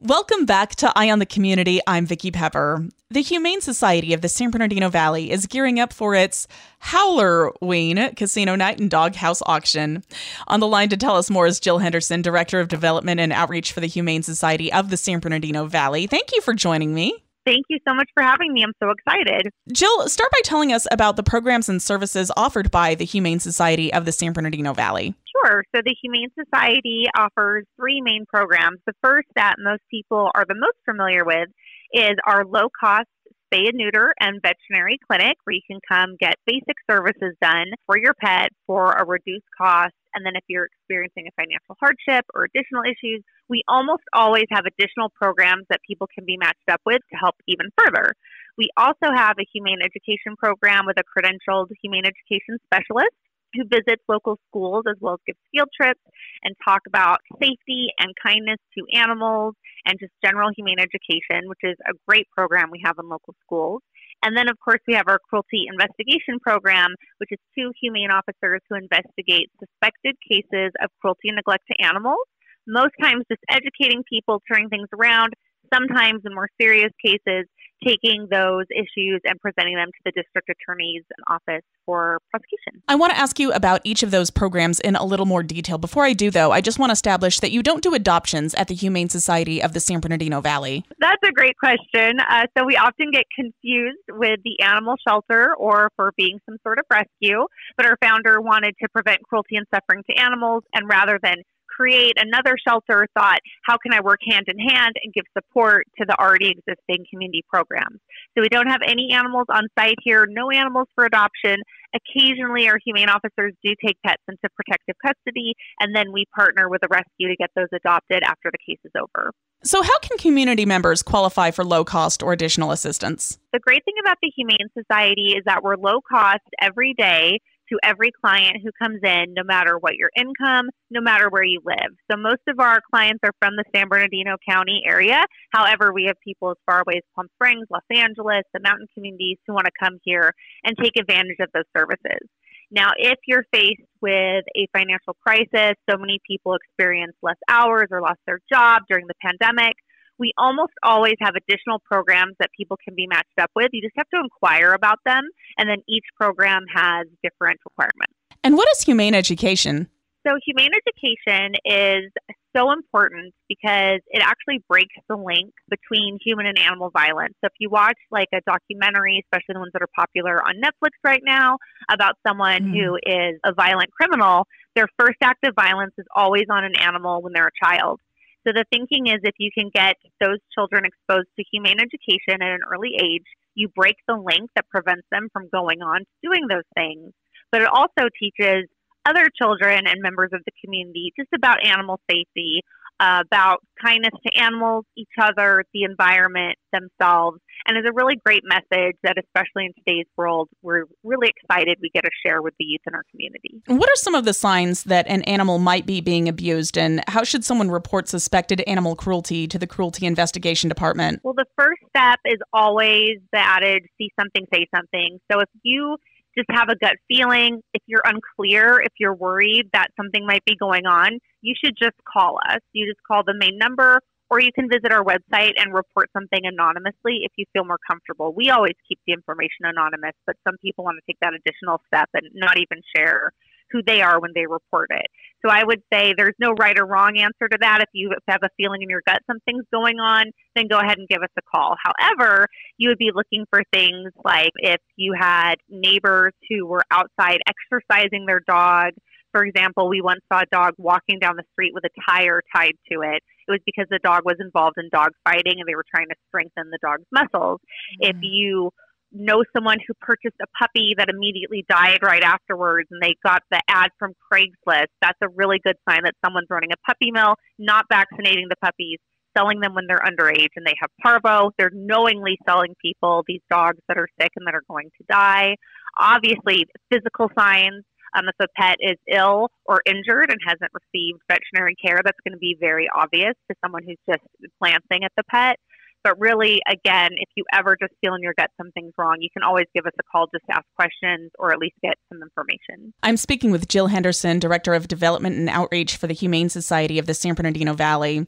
Welcome back to Eye on the Community. I'm Vicki Pepper. The Humane Society of the San Bernardino Valley is gearing up for its Howler-ween Casino Night and Dog House auction. On the line to tell us more is Jill Henderson, Director of Development and Outreach for the Humane Society of the San Bernardino Valley. Thank you for joining me. Thank you so much for having me. I'm so excited. Jill, start by telling us about the programs and services offered by the Humane Society of the San Bernardino Valley. Sure. So, the Humane Society offers three main programs. The first that most people are the most familiar with is our low cost spay and neuter and veterinary clinic where you can come get basic services done for your pet for a reduced cost. And then if you're experiencing a financial hardship or additional issues, we almost always have additional programs that people can be matched up with to help even further. We also have a humane education program with a credentialed humane education specialist who visits local schools as well as gives field trips and talk about safety and kindness to animals and just general humane education, which is a great program we have in local schools. And then, of course, we have our cruelty investigation program, which is two humane officers who investigate suspected cases of cruelty and neglect to animals. Most times, just educating people, turning things around. Sometimes, in more serious cases, taking those issues and presenting them to the district attorney's office for prosecution. I want to ask you about each of those programs in a little more detail. Before I do, though, I just want to establish that you don't do adoptions at the Humane Society of the San Bernardino Valley. That's a great question. Uh, so we often get confused with the animal shelter or for being some sort of rescue, but our founder wanted to prevent cruelty and suffering to animals, and rather than create another shelter thought, how can I work hand in hand and give support to the already existing community programs? So we don't have any animals on site here, no animals for adoption. Occasionally, our humane officers do take pets into protective custody, and then we partner with a rescue to get those adopted after the case is over. So, how can community members qualify for low cost or additional assistance? The great thing about the Humane Society is that we're low cost every day to every client who comes in, no matter what your income, no matter where you live. So most of our clients are from the San Bernardino County area. However, we have people as far away as Palm Springs, Los Angeles, the mountain communities who want to come here and take advantage of those services. Now, if you're faced with a financial crisis, so many people experience less hours or lost their job during the pandemic we almost always have additional programs that people can be matched up with. You just have to inquire about them, and then each program has different requirements. And what is humane education? So, humane education is so important because it actually breaks the link between human and animal violence. So, if you watch like a documentary, especially the ones that are popular on Netflix right now, about someone mm. who is a violent criminal, their first act of violence is always on an animal when they're a child. So the thinking is if you can get those children exposed to humane education at an early age, you break the link that prevents them from going on to doing those things. But it also teaches other children and members of the community just about animal safety, uh, about kindness to animals, each other, the environment, themselves, and is a really great message that, especially in today's world, we're really excited we get to share with the youth in our community. What are some of the signs that an animal might be being abused, and how should someone report suspected animal cruelty to the Cruelty Investigation Department? Well, the first step is always the adage see something, say something. So if you just have a gut feeling. If you're unclear, if you're worried that something might be going on, you should just call us. You just call the main number or you can visit our website and report something anonymously if you feel more comfortable. We always keep the information anonymous, but some people want to take that additional step and not even share who they are when they report it. So I would say there's no right or wrong answer to that. If you have a feeling in your gut something's going on, then go ahead and give us a call. However, you would be looking for things like if you had neighbors who were outside exercising their dog. For example, we once saw a dog walking down the street with a tire tied to it. It was because the dog was involved in dog fighting and they were trying to strengthen the dog's muscles. Mm-hmm. If you know someone who purchased a puppy that immediately died right afterwards and they got the ad from Craigslist, that's a really good sign that someone's running a puppy mill, not vaccinating the puppies, selling them when they're underage and they have parvo. They're knowingly selling people these dogs that are sick and that are going to die. Obviously, physical signs. Um, if a pet is ill or injured and hasn't received veterinary care, that's going to be very obvious to someone who's just glancing at the pet. But really, again, if you ever just feel in your gut something's wrong, you can always give us a call just to ask questions or at least get some information. I'm speaking with Jill Henderson, Director of Development and Outreach for the Humane Society of the San Bernardino Valley.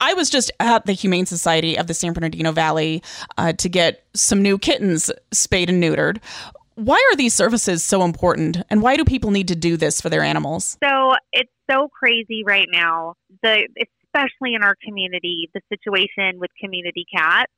I was just at the Humane Society of the San Bernardino Valley uh, to get some new kittens spayed and neutered. Why are these services so important, and why do people need to do this for their animals? So it's so crazy right now. The especially in our community, the situation with community cats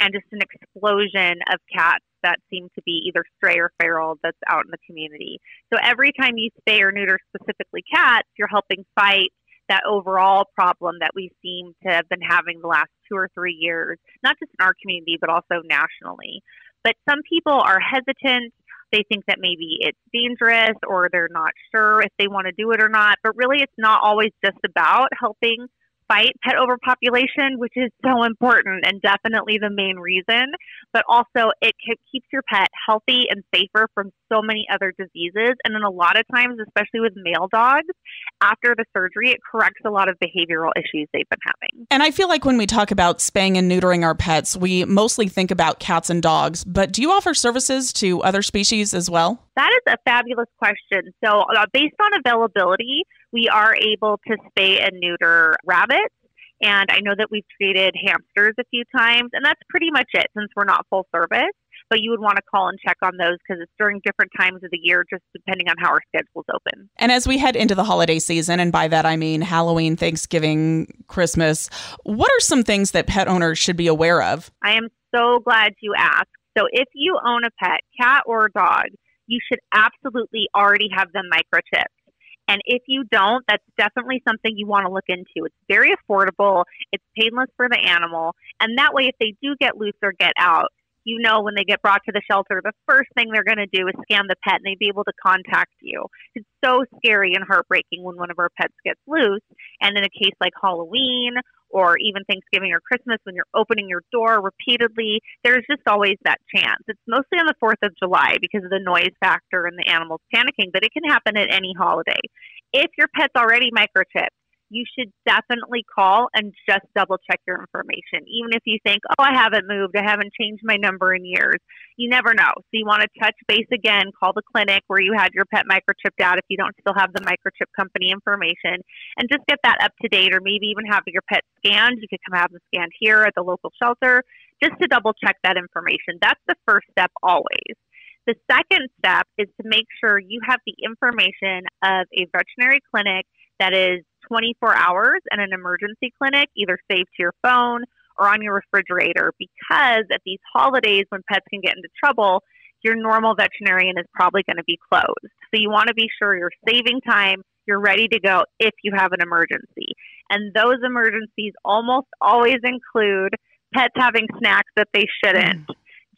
and just an explosion of cats that seem to be either stray or feral that's out in the community. So every time you spay or neuter specifically cats, you're helping fight that overall problem that we seem to have been having the last two or three years, not just in our community, but also nationally. But some people are hesitant. They think that maybe it's dangerous or they're not sure if they want to do it or not. But really, it's not always just about helping fight pet overpopulation, which is so important and definitely the main reason, but also it keeps your pet healthy and safer from so many other diseases. And then a lot of times, especially with male dogs, after the surgery, it corrects a lot of behavioral issues they've been having. And I feel like when we talk about spaying and neutering our pets, we mostly think about cats and dogs, but do you offer services to other species as well? That is a fabulous question. So, uh, based on availability, we are able to spay and neuter rabbits. And I know that we've treated hamsters a few times, and that's pretty much it since we're not full service. But you would want to call and check on those because it's during different times of the year, just depending on how our schedule's open. And as we head into the holiday season, and by that I mean Halloween, Thanksgiving, Christmas, what are some things that pet owners should be aware of? I am so glad you asked. So if you own a pet, cat or dog, you should absolutely already have them microchipped. And if you don't, that's definitely something you want to look into. It's very affordable, it's painless for the animal, and that way, if they do get loose or get out, you know when they get brought to the shelter, the first thing they're going to do is scan the pet and they'd be able to contact you. It's so scary and heartbreaking when one of our pets gets loose. And in a case like Halloween or even Thanksgiving or Christmas when you're opening your door repeatedly, there's just always that chance. It's mostly on the 4th of July because of the noise factor and the animals panicking, but it can happen at any holiday. If your pet's already microchipped, you should definitely call and just double check your information. Even if you think, oh, I haven't moved, I haven't changed my number in years, you never know. So you want to touch base again, call the clinic where you had your pet microchipped out if you don't still have the microchip company information, and just get that up to date, or maybe even have your pet scanned. You could come have them scanned here at the local shelter just to double check that information. That's the first step always. The second step is to make sure you have the information of a veterinary clinic that is 24 hours and an emergency clinic, either saved to your phone or on your refrigerator, because at these holidays when pets can get into trouble, your normal veterinarian is probably going to be closed. So you want to be sure you're saving time, you're ready to go if you have an emergency. And those emergencies almost always include pets having snacks that they shouldn't. Mm.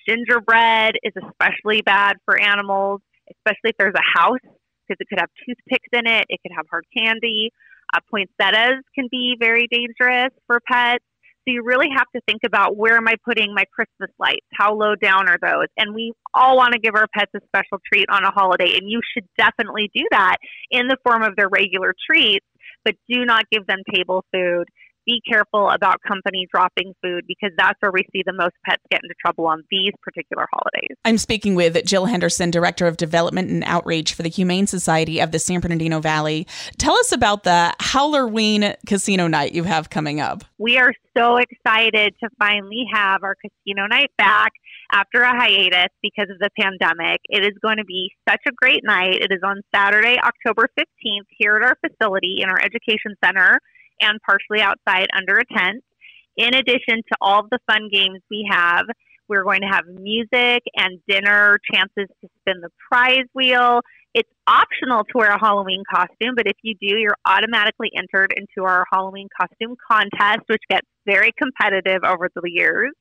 Gingerbread is especially bad for animals, especially if there's a house because it could have toothpicks in it, it could have hard candy. Uh, poinsettias can be very dangerous for pets. So you really have to think about where am I putting my Christmas lights? How low down are those? And we all want to give our pets a special treat on a holiday, and you should definitely do that in the form of their regular treats, but do not give them table food. Be careful about company dropping food because that's where we see the most pets get into trouble on these particular holidays. I'm speaking with Jill Henderson, Director of Development and Outreach for the Humane Society of the San Bernardino Valley. Tell us about the Halloween Casino Night you have coming up. We are so excited to finally have our casino night back after a hiatus because of the pandemic. It is going to be such a great night. It is on Saturday, October 15th, here at our facility in our education center and partially outside under a tent. In addition to all the fun games we have, we're going to have music and dinner, chances to spin the prize wheel. It's optional to wear a Halloween costume, but if you do, you're automatically entered into our Halloween costume contest, which gets very competitive over the years.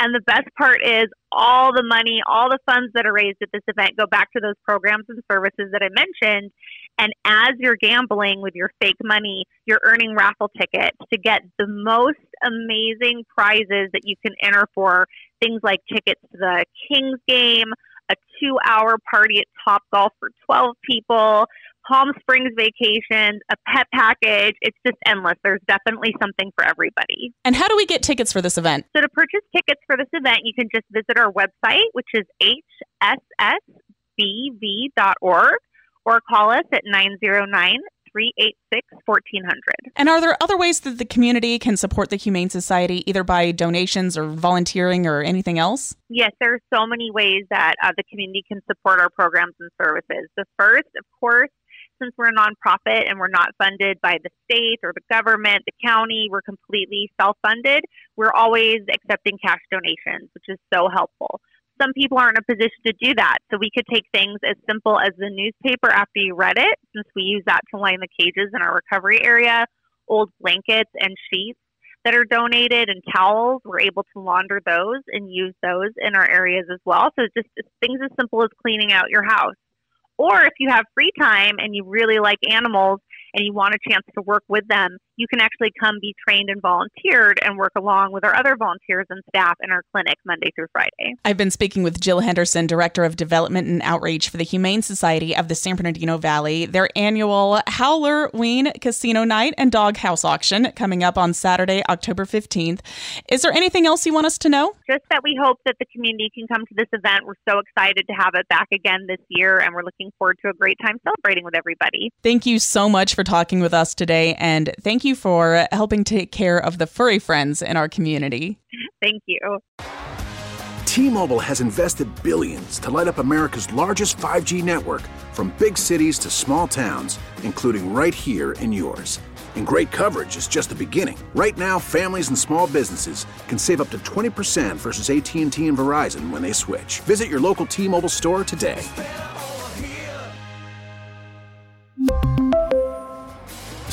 And the best part is all the money, all the funds that are raised at this event go back to those programs and services that I mentioned. And as you're gambling with your fake money, you're earning raffle tickets to get the most amazing prizes that you can enter for things like tickets to the Kings game, a two hour party at Top Golf for 12 people, Palm Springs vacations, a pet package. It's just endless. There's definitely something for everybody. And how do we get tickets for this event? So, to purchase tickets for this event, you can just visit our website, which is hssbv.org, or call us at 909 386 1400. And are there other ways that the community can support the Humane Society, either by donations or volunteering or anything else? Yes, there are so many ways that uh, the community can support our programs and services. The first, of course, since we're a nonprofit and we're not funded by the state or the government, the county, we're completely self funded. We're always accepting cash donations, which is so helpful some people aren't in a position to do that. So we could take things as simple as the newspaper after you read it, since we use that to line the cages in our recovery area, old blankets and sheets that are donated and towels. We're able to launder those and use those in our areas as well. So just things as simple as cleaning out your house. Or if you have free time and you really like animals and you want a chance to work with them, you can actually come be trained and volunteered and work along with our other volunteers and staff in our clinic Monday through Friday. I've been speaking with Jill Henderson, Director of Development and Outreach for the Humane Society of the San Bernardino Valley. Their annual Halloween Casino Night and Dog House Auction coming up on Saturday, October 15th. Is there anything else you want us to know? Just that we hope that the community can come to this event. We're so excited to have it back again this year, and we're looking forward to a great time celebrating with everybody. Thank you so much for talking with us today, and thank you for helping take care of the furry friends in our community. Thank you. T-Mobile has invested billions to light up America's largest 5G network from big cities to small towns, including right here in yours. And great coverage is just the beginning. Right now, families and small businesses can save up to 20% versus AT&T and Verizon when they switch. Visit your local T-Mobile store today.